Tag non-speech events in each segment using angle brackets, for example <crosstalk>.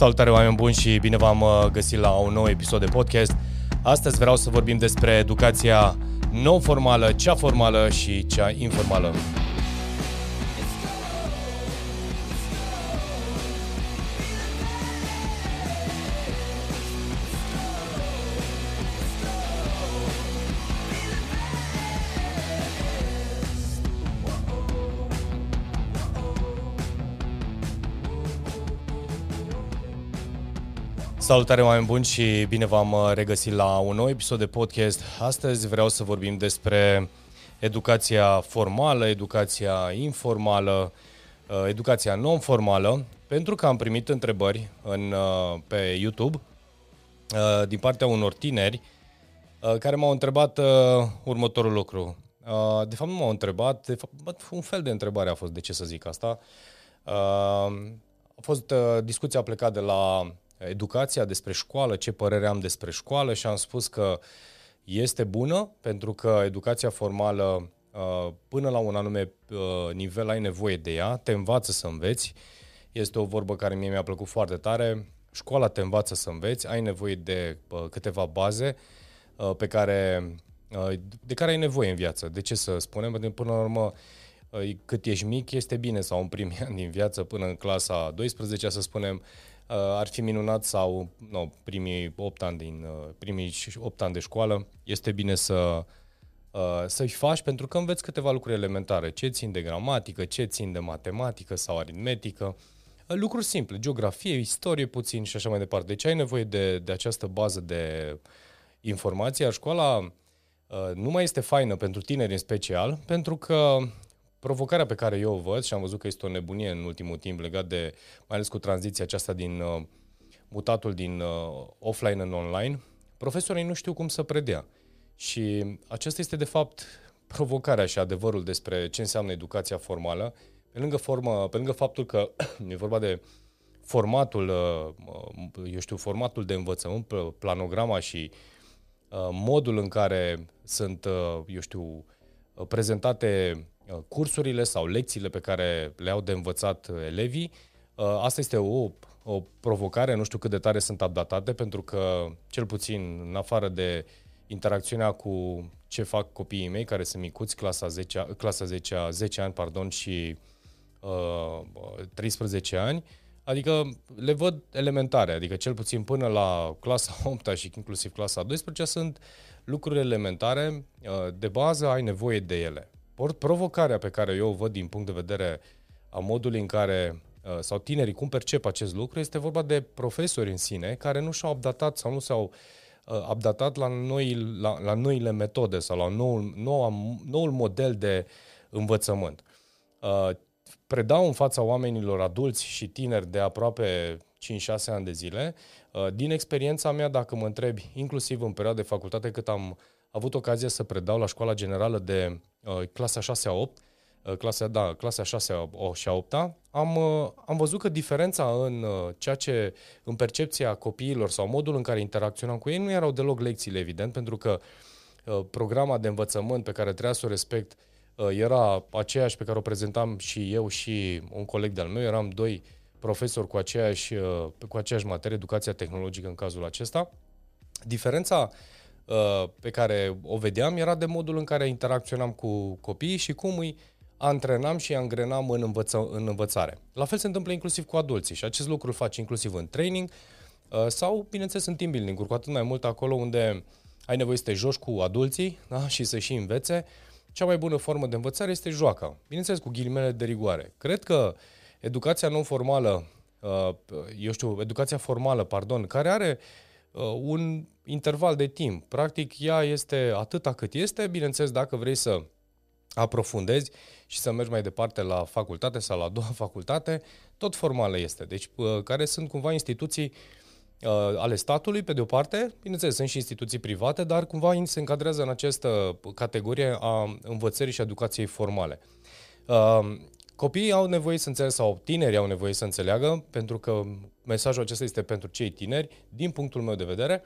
Salutare oameni buni și bine v-am uh, găsit la un nou episod de podcast. Astăzi vreau să vorbim despre educația non-formală, cea formală și cea informală. Salutare oameni buni și bine v-am uh, regăsit la un nou episod de podcast. Astăzi vreau să vorbim despre educația formală, educația informală, uh, educația non-formală, pentru că am primit întrebări în, uh, pe YouTube din partea unor tineri care m-au întrebat următorul lucru. De fapt nu m-au întrebat, de fapt un fel de întrebare a fost, de ce să zic asta. A fost discuția plecat de la educația, despre școală, ce părere am despre școală și am spus că este bună pentru că educația formală uh, până la un anume uh, nivel ai nevoie de ea, te învață să înveți. Este o vorbă care mie mi-a plăcut foarte tare. Școala te învață să înveți, ai nevoie de uh, câteva baze pe care, de care ai nevoie în viață. De ce să spunem? Pentru că până la urmă cât ești mic, este bine sau în primii <laughs> ani din viață, până în clasa 12 să spunem, Uh, ar fi minunat sau no, primii 8 ani din uh, primii 8 ani de școală, este bine să uh, să-i faci pentru că înveți câteva lucruri elementare, ce țin de gramatică, ce țin de matematică sau aritmetică, lucruri simple, geografie, istorie puțin și așa mai departe. Deci ai nevoie de, de această bază de informație, iar școala nu mai este faină pentru tineri în special, pentru că provocarea pe care eu o văd și am văzut că este o nebunie în ultimul timp legat de, mai ales cu tranziția aceasta din uh, mutatul din uh, offline în online, profesorii nu știu cum să predea. Și acesta este de fapt provocarea și adevărul despre ce înseamnă educația formală, pe lângă, formă, pe lângă faptul că <coughs> e vorba de formatul, uh, eu știu, formatul de învățământ, planograma și uh, modul în care sunt, uh, eu știu, prezentate Uh, cursurile sau lecțiile pe care le-au de învățat uh, elevii. Uh, asta este o, o provocare, nu știu cât de tare sunt updatate, pentru că, cel puțin, în afară de interacțiunea cu ce fac copiii mei, care sunt micuți, clasa 10, clasa 10, 10 ani pardon, și uh, 13 ani, adică le văd elementare, adică cel puțin până la clasa <laughs> 8 și inclusiv clasa 12 sunt lucruri elementare, uh, de bază ai nevoie de ele. Ori provocarea pe care eu o văd din punct de vedere a modului în care uh, sau tinerii cum percep acest lucru, este vorba de profesori în sine care nu și-au updatat sau nu s-au uh, updatat la, noi, la, la noile metode sau la noul, noua, noul model de învățământ. Uh, predau în fața oamenilor adulți și tineri de aproape 5-6 ani de zile. Din experiența mea, dacă mă întrebi, inclusiv în perioada de facultate, cât am avut ocazia să predau la școala generală de uh, clasa 6-8, uh, clasa, da, clasa 6 și a 8 am, uh, am văzut că diferența în uh, ceea ce, în percepția copiilor sau modul în care interacționam cu ei nu erau deloc lecțiile, evident, pentru că uh, programa de învățământ pe care trebuia să o respect uh, era aceeași pe care o prezentam și eu și un coleg de-al meu, eram doi profesori cu aceeași, uh, cu aceeași materie, educația tehnologică în cazul acesta. Diferența uh, Uh, pe care o vedeam era de modul în care interacționam cu copiii și cum îi antrenam și îi angrenam în, învăță, în învățare. La fel se întâmplă inclusiv cu adulții și acest lucru îl faci inclusiv în training uh, sau, bineînțeles, în team building-uri, cu atât mai mult acolo unde ai nevoie să te joci cu adulții da? și să și învețe. Cea mai bună formă de învățare este joaca, bineînțeles cu ghilimele de rigoare. Cred că educația non-formală, uh, eu știu, educația formală, pardon, care are un interval de timp. Practic, ea este atâta cât este, bineînțeles, dacă vrei să aprofundezi și să mergi mai departe la facultate sau la a doua <laughs> facultate, tot formală este. Deci, care sunt cumva instituții uh, ale statului, pe de o parte, bineînțeles, sunt și instituții private, dar cumva se încadrează în această categorie a învățării și educației formale. Uh, copiii au nevoie să înțeleagă, sau tinerii au nevoie să înțeleagă, pentru că mesajul acesta este pentru cei tineri, din punctul meu de vedere,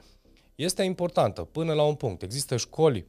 este importantă până la un punct. Există școli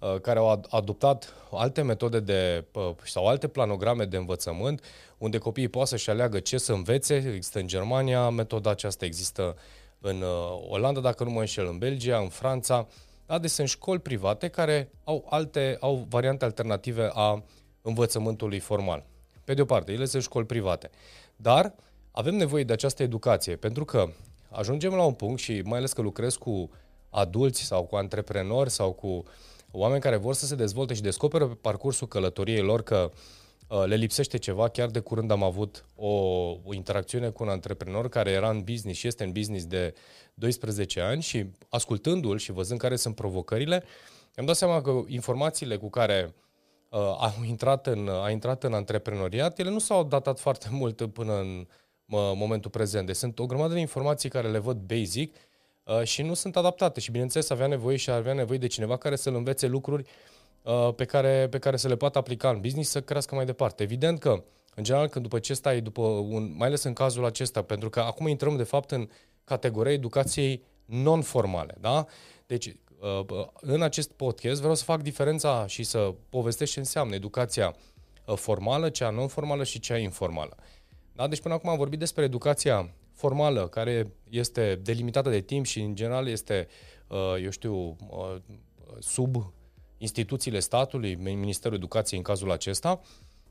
uh, care au adoptat alte metode de, sau alte planograme de învățământ, unde copiii poate să-și aleagă ce să învețe. Există în Germania metoda aceasta, există în Olanda, dacă nu mă înșel, în Belgia, în Franța. Da? Deci sunt școli private care au, alte, au variante alternative a învățământului formal. Pe de o parte, ele sunt școli private. Dar avem nevoie de această educație, pentru că ajungem la un punct și mai ales că lucrez cu adulți sau cu antreprenori sau cu oameni care vor să se dezvolte și descoperă pe parcursul călătoriei lor că uh, le lipsește ceva. Chiar de curând am avut o, o interacțiune cu un antreprenor care era în business și este în business de 12 ani și ascultându-l și văzând care sunt provocările, am dat seama că informațiile cu care uh, a, intrat în, a intrat în antreprenoriat, ele nu s-au datat foarte mult până în uh, momentul prezent. Deci sunt o grămadă de informații care le văd basic uh, și nu sunt adaptate. Și bineînțeles avea nevoie și avea nevoie de cineva care să-l învețe lucruri uh, pe, care, pe care să le poată aplica în business să crească mai departe. Evident că, în general, când după ce stai, după un, mai ales în cazul acesta, pentru că acum intrăm de fapt în categoria educației non-formale. Da? Deci, uh, în acest podcast vreau să fac diferența și să povestesc ce înseamnă educația uh, formală, cea non-formală și cea informală. Da? Deci până acum am vorbit despre educația formală, care este delimitată de timp și în general este, uh, eu știu, sub instituțiile statului, Ministerul Educației în cazul acesta,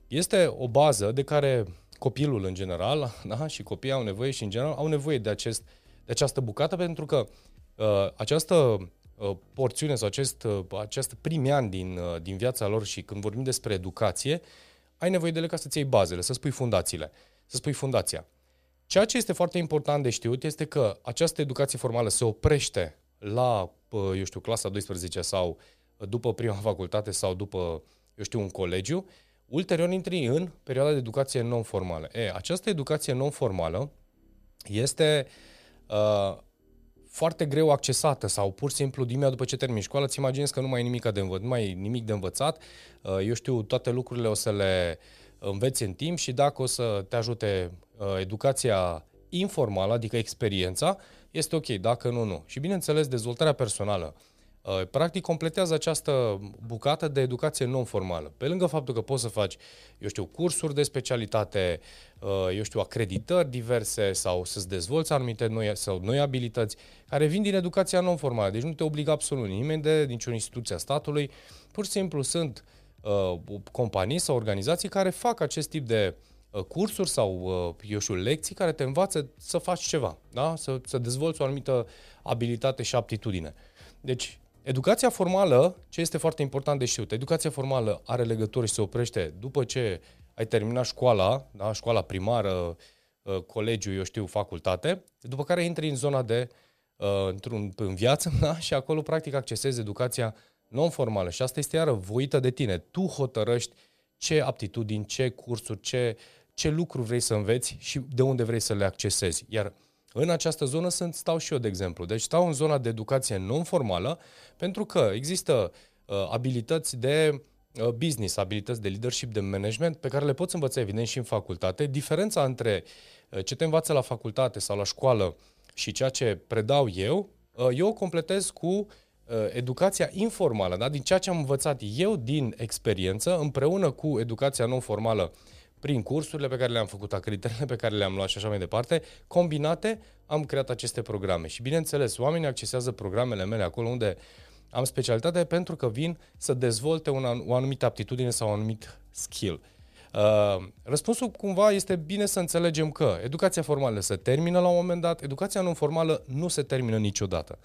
este o bază de care copilul în general <laughs> da, și copiii au nevoie și în general au nevoie de acest uh, de această bucată, pentru că uh, această uh, porțiune sau acest, uh, acest primi ani din, uh, din viața lor și când vorbim despre educație, ai nevoie de ele ca să-ți iei bazele, să spui fundațiile, să spui fundația. Ceea ce este foarte important de știut este că această educație formală se oprește la, uh, eu știu, clasa 12 sau după prima <laughs> facultate sau după, eu știu, un colegiu, ulterior intri în perioada de educație non-formală. E, această educație non-formală este uh, uh, foarte greu accesată sau pur și simplu dimea după ce termini școala, îți imaginezi că nu mai ai nimic de, învă- nu mai ai nimic de învățat, uh, eu știu, toate lucrurile o să le înveți în timp și dacă o să te ajute uh, educația informală, adică experiența, este ok, dacă nu, nu. Și bineînțeles, dezvoltarea personală. Uh, Uh, practic completează această bucată de educație non-formală. Pe lângă faptul că poți să faci, eu știu, cursuri de specialitate, uh, eu știu, acreditări diverse sau să-ți dezvolți anumite noi, sau noi abilități care vin din educația non-formală. Deci nu te obligă absolut nimeni de niciun instituție a statului. Pur și simplu sunt uh, companii sau organizații care fac acest tip de uh, cursuri sau, uh, eu știu, lecții care te învață să faci ceva, da? să, să dezvolți o anumită abilitate și aptitudine. Deci, Educația formală, ce este foarte important de știut, educația formală are legătură și se oprește după ce ai terminat școala, da, școala primară, uh, colegiu, eu știu, facultate, după care intri în zona de, uh, într-un, în viață, <laughs> da, și acolo practic accesezi educația non-formală și asta este iară voită de tine. Tu hotărăști ce aptitudini, ce cursuri, ce, ce lucruri vrei să înveți și de unde vrei să le accesezi. Iar în această zonă sunt, stau și eu, de exemplu. Deci stau în zona de educație non-formală pentru că există uh, abilități de uh, business, abilități de leadership, de management, pe care le poți învăța, evident, și în facultate. Diferența între uh, ce te învață la facultate sau la școală și ceea ce predau eu, uh, eu o completez cu uh, educația informală, da? din ceea ce am învățat eu din experiență, împreună cu educația non-formală prin cursurile pe care le-am făcut, acreditările pe care le-am luat și așa mai departe, combinate, am creat aceste programe. Și bineînțeles, oamenii accesează programele mele acolo unde am specialitate pentru că vin să dezvolte un, o anumită aptitudine sau un anumit skill. Uh, răspunsul cumva este bine să înțelegem că educația formală se termină la un moment dat, educația non-formală nu se termină niciodată.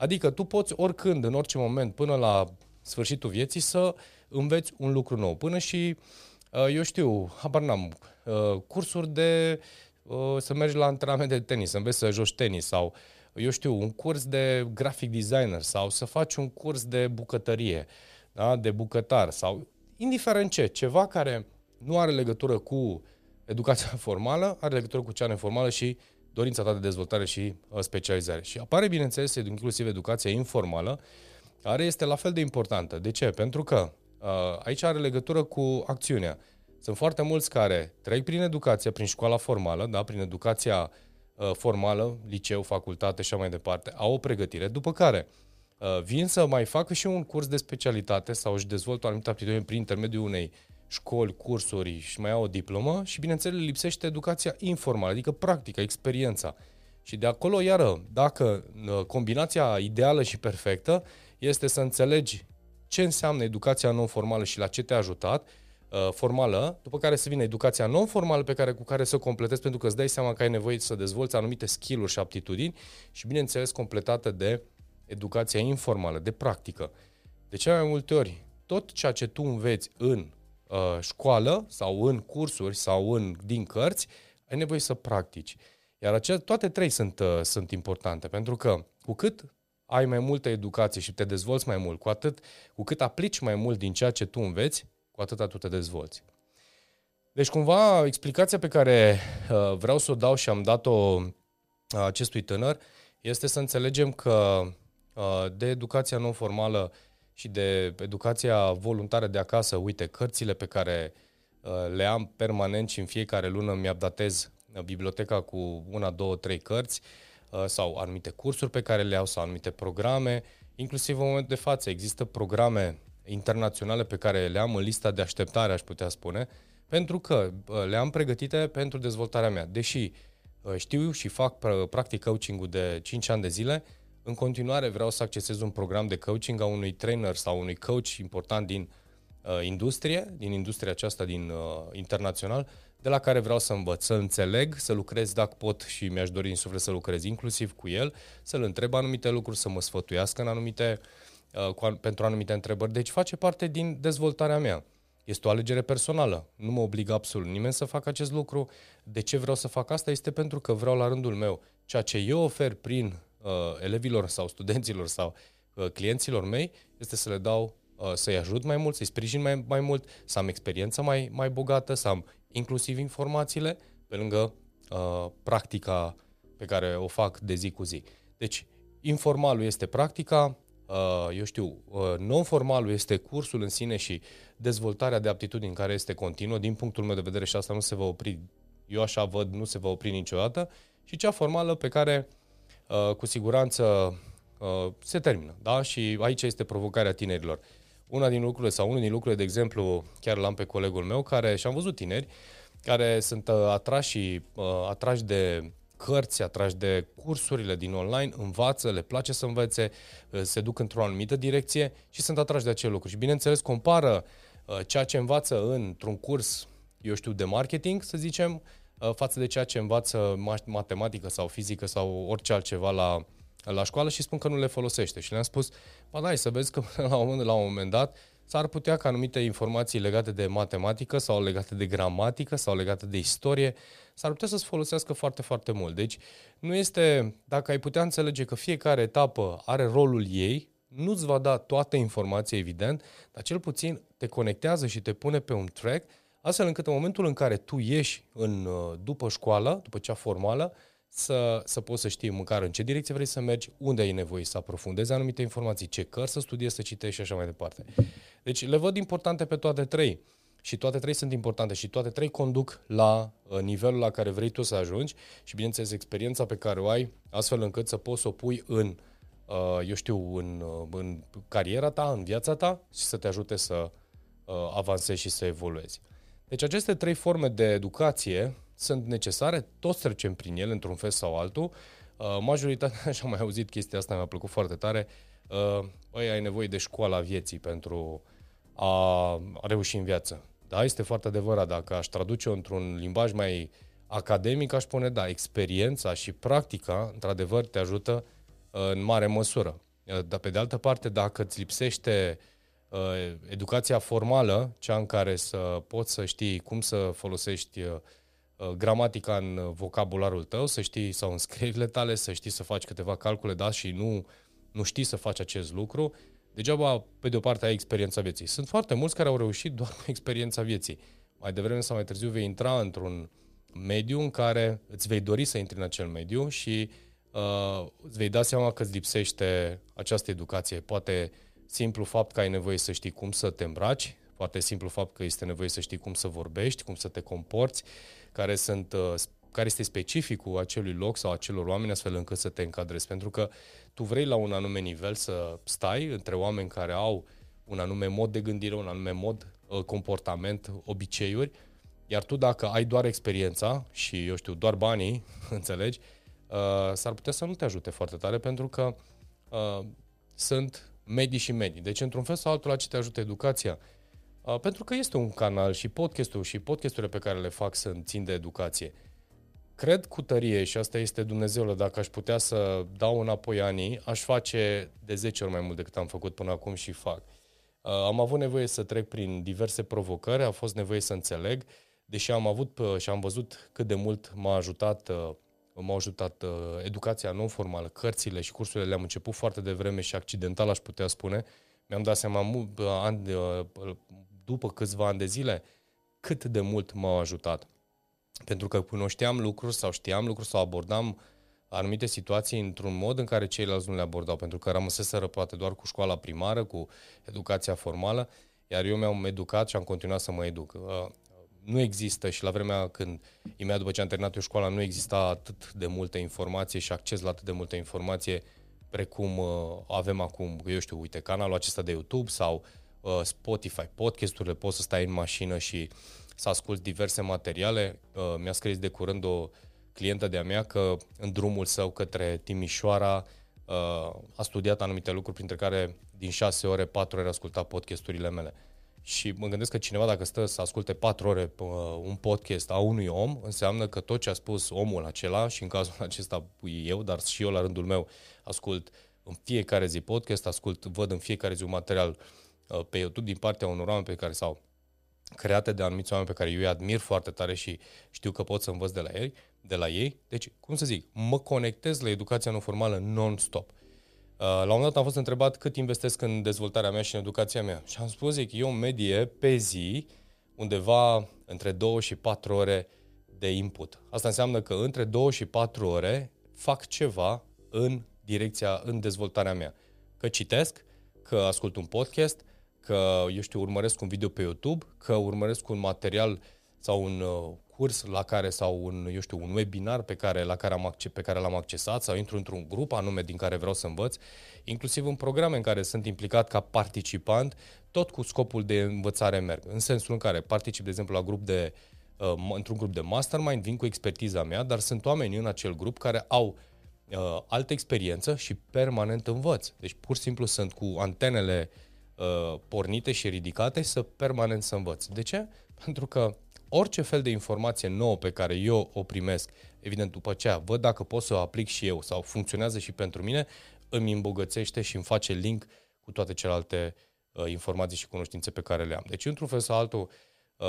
Adică tu poți oricând, în orice moment, până la sfârșitul vieții, să înveți un lucru nou. Până și uh, Uh, eu știu, habar n-am, uh, cursuri de uh, să mergi la antrenament de tenis, să înveți să joci tenis sau, eu știu, un curs de graphic designer sau să faci un curs de bucătărie, da? de bucătar sau indiferent ce, ceva care nu are legătură cu educația <laughs> formală, are legătură cu cea neformală și dorința ta de dezvoltare și specializare. Și apare, bineînțeles, inclusiv educația informală, care este la fel de importantă. De ce? Pentru că Uh, aici are legătură cu acțiunea. Sunt foarte mulți care trec prin educația, prin școala formală, da, prin educația uh, formală, liceu, facultate și așa mai departe, au o pregătire, după care uh, vin să mai facă și un curs de specialitate sau își dezvoltă o anumită aptitudine prin intermediul unei școli, cursuri și mai au o diplomă și, bineînțeles, lipsește educația informală, adică practica, experiența. Și de acolo, iară, dacă uh, combinația ideală și perfectă este să înțelegi ce înseamnă educația non-formală și la ce te-a ajutat, uh, formală, după care să vină educația non-formală pe care, cu care să completezi pentru că îți dai seama că ai nevoie să dezvolți anumite skill-uri și aptitudini și, bineînțeles, completată de educația informală, de practică. De cele mai multe ori, tot ceea ce tu înveți în uh, școală sau în cursuri sau în din cărți, ai nevoie să practici. Iar acea, toate trei sunt, uh, sunt importante, pentru că cu cât ai mai multă educație și te dezvolți mai mult, cu atât, cu cât aplici mai mult din ceea ce tu înveți, cu atât tu te dezvolți. Deci, cumva, explicația pe care uh, vreau să o dau și am dat-o uh, acestui tânăr este să înțelegem că uh, de educația non-formală și de educația voluntară de acasă, uite, cărțile pe care uh, le am permanent și în fiecare lună mi-updatez biblioteca cu una, două, trei cărți uh, sau anumite cursuri pe care le au sau anumite programe. Inclusiv în momentul de față există programe internaționale pe care le am în lista de așteptare, aș putea spune, pentru că uh, le am pregătite pentru dezvoltarea mea. Deși uh, știu și fac practic coaching-ul de 5 ani de zile, în continuare vreau să accesez un program de coaching a unui trainer sau unui coach important din uh, industrie, din industria aceasta din uh, internațional, de la care vreau să învăț, să înțeleg, să lucrez dacă pot și mi-aș dori în suflet să lucrez inclusiv cu el, să-l întreb anumite lucruri, să mă sfătuiască în anumite, uh, cu, pentru anumite întrebări. Deci face parte din dezvoltarea mea. Este o alegere personală. Nu mă obligă absolut nimeni să facă acest lucru. De ce vreau să fac asta? Este pentru că vreau la rândul meu ceea ce eu ofer prin uh, elevilor sau studenților sau uh, clienților mei este să le dau uh, să-i ajut mai mult, să-i sprijin mai, mai mult, să am experiență mai, mai bogată, să am inclusiv informațiile, pe lângă uh, practica pe care o fac de zi cu zi. Deci, informalul este practica, uh, eu știu, uh, non-formalul este cursul în sine și dezvoltarea de aptitudini care este continuă, din punctul meu de vedere și asta nu se va opri, eu așa văd, nu se va opri niciodată, și cea formală pe care uh, cu siguranță uh, se termină. Da? Și aici este provocarea tinerilor. Una din lucrurile, sau unul din lucrurile, de exemplu, chiar l-am pe colegul meu, care și-am văzut tineri, care sunt uh, atrași, uh, atrași de cărți, atrași de cursurile din online, învață, le place să învețe, uh, se duc într-o anumită direcție și sunt atrași de acel lucru. Și bineînțeles compară ceea ce învață într-un curs, eu știu, de marketing, să zicem, față de ceea ce învață matematică sau fizică sau orice altceva la, la școală și spun că nu le folosește. Și le-am spus, ba da, să vezi că la un, moment, la un moment dat s-ar putea ca anumite informații legate de matematică sau legate de gramatică sau legate de istorie s-ar putea să-ți folosească foarte, foarte mult. Deci nu este, dacă ai putea înțelege că fiecare etapă are rolul ei, nu-ți va da toată informația, evident, dar cel puțin te conectează și te pune pe un track, astfel încât în momentul în care tu ieși în, uh, după școală, după cea formală, să, să poți să știi măcar în ce direcție vrei să mergi, unde ai nevoie să aprofundezi anumite informații, ce cărți să studiezi, să citești și așa mai departe. Deci le văd importante pe toate trei. Și toate trei sunt importante și toate trei conduc la uh, nivelul la care vrei tu să ajungi și, bineînțeles, experiența pe care o ai, astfel încât să poți să o pui în, uh, eu știu, în, uh, în cariera ta, în viața ta și să te ajute să avansezi și să evoluezi. Deci aceste trei forme de educație sunt necesare, toți trecem prin ele într-un fel sau altul. Uh, majoritatea, <laughs> așa am mai auzit chestia asta, mi-a plăcut foarte tare, uh, băi, ai nevoie de școala vieții pentru a reuși în viață. Da, este foarte adevărat. Dacă aș traduce într-un limbaj mai academic, aș spune, da, experiența și practica, într-adevăr, te ajută uh, în mare măsură. Dar pe de altă parte, dacă îți lipsește educația formală, cea în care să poți să știi cum să folosești Uh, gramatica în vocabularul tău, să știi sau în scrierile tale, să știi să faci câteva calcule, da, și nu, nu știi să faci acest lucru, degeaba, pe de o parte, ai experiența vieții. Sunt foarte mulți care au reușit doar cu experiența vieții. Mai devreme sau mai târziu vei intra într-un mediu în care îți vei dori să intri în acel mediu și uh, îți vei da seama că îți lipsește această educație. Poate simplu fapt că ai nevoie să știi cum să te îmbraci, poate simplu fapt că este nevoie să știi cum să vorbești, cum să te comporți, care sunt uh, care este specificul acelui loc sau acelor oameni astfel încât să te încadrezi. Pentru că tu vrei la un anume nivel să stai între oameni care au un anume mod de gândire, un anume mod, uh, comportament, obiceiuri, iar tu dacă ai doar experiența și, eu știu, doar banii, <laughs> înțelegi, uh, s-ar putea să nu te ajute foarte tare pentru că uh, sunt medii și medii. Deci, într-un fel sau altul, la ce te ajută educația? Uh, pentru că este un canal și podcastul și podcasturile pe care le fac sunt țin de educație. Cred cu tărie, și asta este Dumnezeul, dacă aș putea să dau înapoi anii, aș face de 10 ori mai mult decât am făcut până acum și fac. Uh, am avut nevoie să trec prin diverse provocări, a fost nevoie să înțeleg, deși am avut uh, și am văzut cât de mult m-a ajutat uh, m-a ajutat educația non-formală, cărțile și cursurile le-am început foarte devreme și accidental aș putea spune. Mi-am dat seama an, după câțiva ani de zile cât de mult m-au ajutat. Pentru că cunoșteam lucruri sau știam lucruri sau abordam anumite situații într-un mod în care ceilalți nu le abordau, pentru că rămăseseră poate doar cu școala primară, cu educația formală, iar eu mi-am educat și am continuat să mă educ. Uh, nu există și la vremea când, imediat după ce am terminat eu școala, nu exista atât de multă informație și acces la atât de multă informație precum uh, avem acum, eu știu, uite, canalul acesta de YouTube sau uh, Spotify, podcasturile, poți să stai în mașină și să asculti diverse materiale. Mi-a scris de curând o clientă de-a mea că în drumul său către Timișoara uh, a studiat anumite lucruri, printre care din 6 ore, 4 ore asculta podcasturile mele. Și mă gândesc că cineva dacă stă să asculte 4 ore uh, un podcast a unui om, înseamnă că tot ce a spus omul acela, și în cazul <laughs> acesta eu, dar și eu la rândul meu ascult în fiecare zi podcast, ascult, văd în fiecare zi un material uh, pe YouTube din partea unor oameni pe care sau create de anumiți oameni pe care eu îi admir foarte tare și știu că pot să învăț de la ei, de la ei. Deci, cum să zic, mă conectez la educația non-formală non-stop. Uh, la un moment dat am fost întrebat cât investesc în dezvoltarea mea și în educația mea. Și am spus, zic, eu medie pe zi undeva între 2 și 4 ore de input. Asta înseamnă că între 2 și 4 ore fac ceva în direcția, în dezvoltarea mea. Că citesc, că ascult un podcast, că, eu știu, urmăresc un video pe YouTube, că urmăresc un material sau un uh, curs la care sau un, eu știu, un webinar pe care, la care am, pe care l-am accesat sau intru într-un grup anume din care vreau să învăț, inclusiv în programe în care sunt implicat ca participant, tot cu scopul de învățare merg. În sensul în care particip, de exemplu, la grup de, uh, într-un grup de mastermind, vin cu expertiza mea, dar sunt oameni în acel grup care au uh, altă experiență și permanent învăț. Deci pur și simplu sunt cu antenele uh, pornite și ridicate să permanent să învăț. De ce? Pentru că orice fel de informație nouă pe care eu o primesc, evident după aceea văd dacă pot să o aplic și eu sau funcționează și pentru mine, îmi îmbogățește și îmi face link cu toate celelalte uh, informații și cunoștințe pe care le am. Deci, într-un fel sau altul, uh,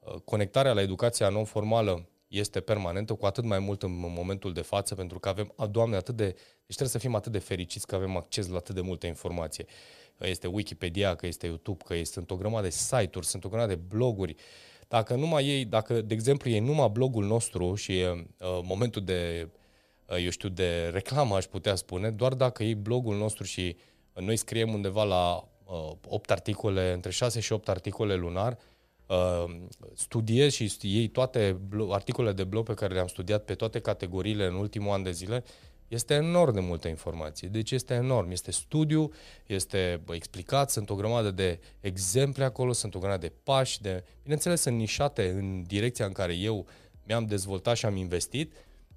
uh, conectarea la educația non-formală este permanentă, cu atât mai mult în momentul de față, pentru că avem, a, Doamne, atât de... Deci trebuie să fim atât de fericiți că avem acces la atât de multă informație. Că este Wikipedia, că este YouTube, că este, sunt o grămadă de site-uri, sunt o grămadă de bloguri, uh, dacă numai ei, dacă, de exemplu, ei numai blogul nostru și uh, momentul de, uh, eu știu, de reclamă, aș putea spune, doar dacă ei blogul nostru și noi scriem undeva la uh, 8 articole, între 6 și 8 articole lunar, uh, studiez și ei toate articolele de blog pe care le-am studiat pe toate categoriile în ultimul an de zile, este enorm de multă informație. Deci este enorm. Este studiu, este explicat, sunt o grămadă de exemple acolo, sunt o grămadă de pași, de... bineînțeles sunt nișate în direcția în care eu mi-am dezvoltat și am investit,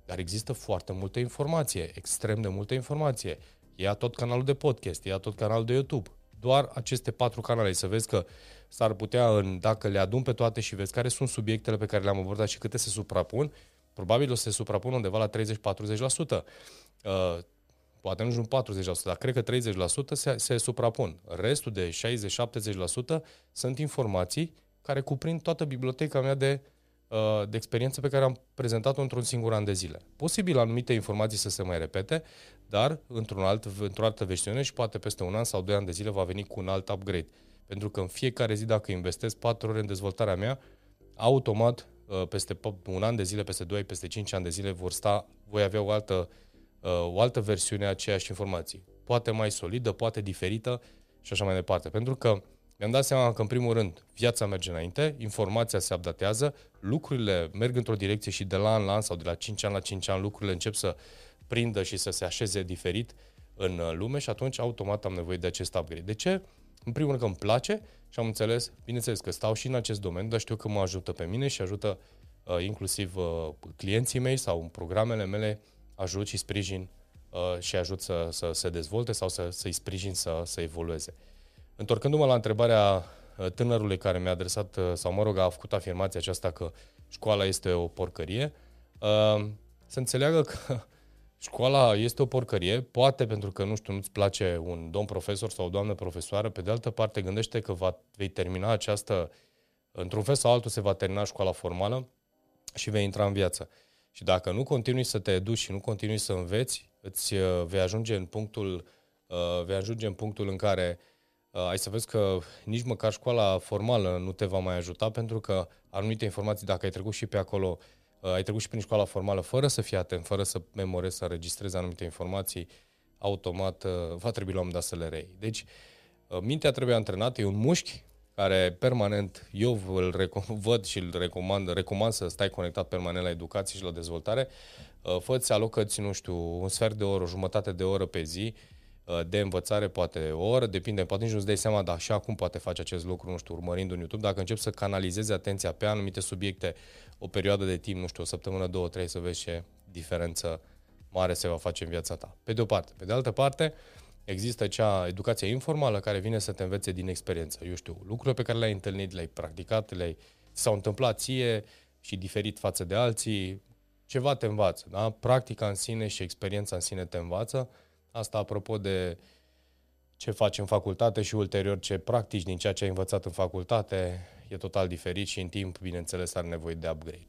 dar există foarte multă informație, extrem de multă informație. Ia tot canalul de podcast, ia tot canalul de YouTube. Doar aceste patru canale, să vezi că s-ar putea, în, dacă le adun pe toate și vezi care sunt subiectele pe care le-am abordat și câte se suprapun, probabil o să se suprapună undeva la 30-40%. Uh, poate nu ajung 40%, dar cred că 30% se, se suprapun. Restul de 60-70% sunt informații care cuprind toată biblioteca mea de, uh, de experiență pe care am prezentat-o într-un singur an de zile. Posibil anumite informații să se mai repete, dar într-un alt, într-o altă versiune și poate peste un an sau doi ani de zile va veni cu un alt upgrade. Pentru că în fiecare zi, dacă investesc 4 ore în dezvoltarea mea, automat, uh, peste un an de zile, peste 2, peste 5 ani de zile, vor sta, voi avea o altă Uh, o altă versiune a aceeași informații. Poate mai solidă, poate diferită și așa mai departe. Pentru că mi-am dat seama că, în primul rând, viața merge înainte, informația se updatează, lucrurile merg într-o direcție și de la an la an sau de la 5 ani la 5 ani lucrurile încep să prindă și să se așeze diferit în uh, lume și atunci automat am nevoie de acest upgrade. De ce? În primul rând că îmi place și am înțeles, bineînțeles că stau și în acest domeniu, dar știu că mă ajută pe mine și ajută uh, inclusiv uh, clienții mei sau în programele mele ajut și sprijin uh, și ajut să, să se dezvolte sau să, să-i sprijin să, să evolueze. Întorcându-mă la întrebarea uh, tânărului care mi-a adresat, uh, sau mă rog, a făcut afirmația aceasta că școala este o porcărie, uh, să înțeleagă că <laughs> școala este o porcărie, poate pentru că, nu știu, nu-ți place un domn profesor sau o doamnă profesoară, pe de altă parte gândește că va, vei termina această, într-un fel sau altul se va termina școala formală și vei intra în viață. Și dacă nu continui să te educi și nu continui să înveți, îți vei ajunge în punctul, vei ajunge în punctul în care uh, uh, ai să vezi că nici măcar școala formală nu te va mai ajuta pentru că anumite informații, dacă ai trecut și pe acolo, uh, ai trecut și prin școala formală fără să fii atent, fără să memorezi, să registrezi anumite informații, automat uh, va trebui la un dat să le rei. Deci, uh, mintea trebuie antrenată, e un mușchi care permanent, eu îl recom- <laughs> văd și îl recomand, recomand să stai conectat permanent la educație și la dezvoltare, uh, fă-ți alocă-ți, nu știu, un sfert de oră, o jumătate de oră pe zi, Uh, de învățare, poate o oră, depinde, poate nici nu-ți dai seama, dar și acum poate face acest lucru, nu știu, urmărind un YouTube, dacă începi să canalizezi atenția pe anumite subiecte o perioadă de timp, nu știu, o săptămână, două, trei, să vezi ce diferență mare se va face în viața ta. Pe de o parte. Pe de altă parte, există cea educația informală care vine să te învețe din experiență. Eu știu, lucrurile pe care le-ai întâlnit, le-ai practicat, le-ai, s-au întâmplat ție și diferit față de alții, ceva te învață, da? Practica în sine și experiența în sine te învață Asta apropo de ce faci în facultate și ulterior ce practici din ceea ce ai învățat în facultate e total diferit și în timp, bineînțeles, are nevoie de upgrade.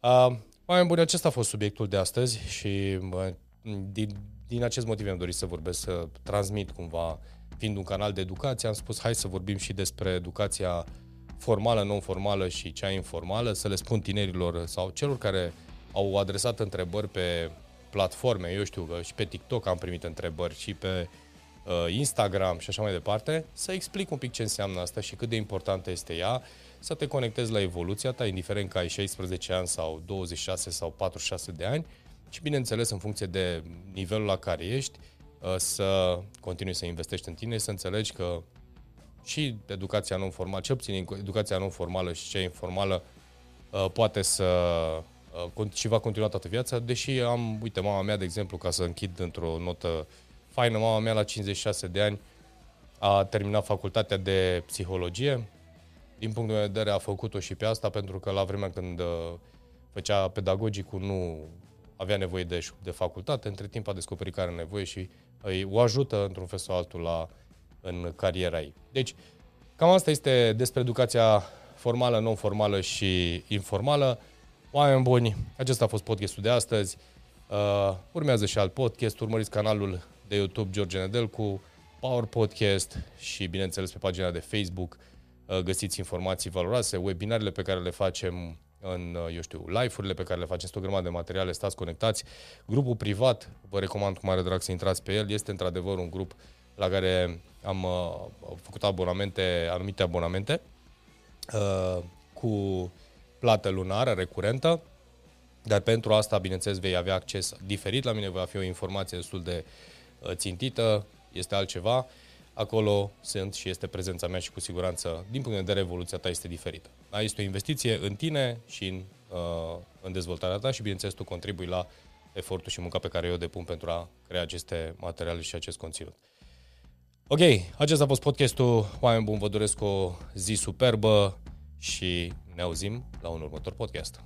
Uh, mai buni, acesta a fost subiectul de astăzi și uh, din, din acest motiv am dorit să vorbesc, să transmit cumva, fiind un canal de educație, am spus hai să vorbim și despre educația formală, non-formală și cea informală, să le spun tinerilor sau celor care au adresat întrebări pe platforme, eu știu că și pe TikTok am primit întrebări și pe uh, Instagram și așa mai departe, să explic un pic ce înseamnă asta și cât de importantă este ea, să te conectezi la evoluția ta, indiferent că ai 16 ani sau 26 sau 46 de ani și bineînțeles în funcție de nivelul la care ești, uh, să continui să investești în tine, să înțelegi că și educația non-formală, ce puțin educația non-formală și cea informală uh, poate să Uh, și va continua toată viața, deși am, uite, mama mea, de exemplu, ca să închid într-o notă faină, mama mea la 56 de ani a terminat facultatea de psihologie. Din punct de vedere a făcut-o și pe asta, pentru că la vremea când uh, făcea pedagogicul nu avea nevoie de, de facultate, între timp a descoperit că are nevoie și îi o ajută într-un fel sau altul la, în cariera ei. Deci, cam asta este despre educația formală, non-formală și informală. Oameni buni, acesta a fost podcastul de astăzi. Uh, urmează și alt podcast, urmăriți canalul de YouTube George Nedelcu, Power Podcast și, bineînțeles, pe pagina de Facebook uh, găsiți informații valoroase, webinarele pe care le facem în, uh, eu știu, live-urile pe care le facem, este o grămadă de materiale, stați conectați. Grupul privat, vă recomand cu mare drag să intrați pe el, este într-adevăr un grup la care am uh, făcut abonamente, anumite abonamente, uh, cu plată lunară, recurentă, dar pentru asta, bineînțeles, vei avea acces diferit. La mine va fi o informație destul de uh, țintită, este altceva. Acolo sunt și este prezența mea și cu siguranță, din punct de vedere, evoluția ta este diferită. Da? Este o investiție în tine și în, uh, în dezvoltarea ta și, bineînțeles, tu contribui la efortul și munca pe care eu o depun pentru a crea aceste materiale și acest conținut. Ok, acesta a fost podcastul. Oameni buni, vă doresc o zi superbă și ne auzim la un următor podcast.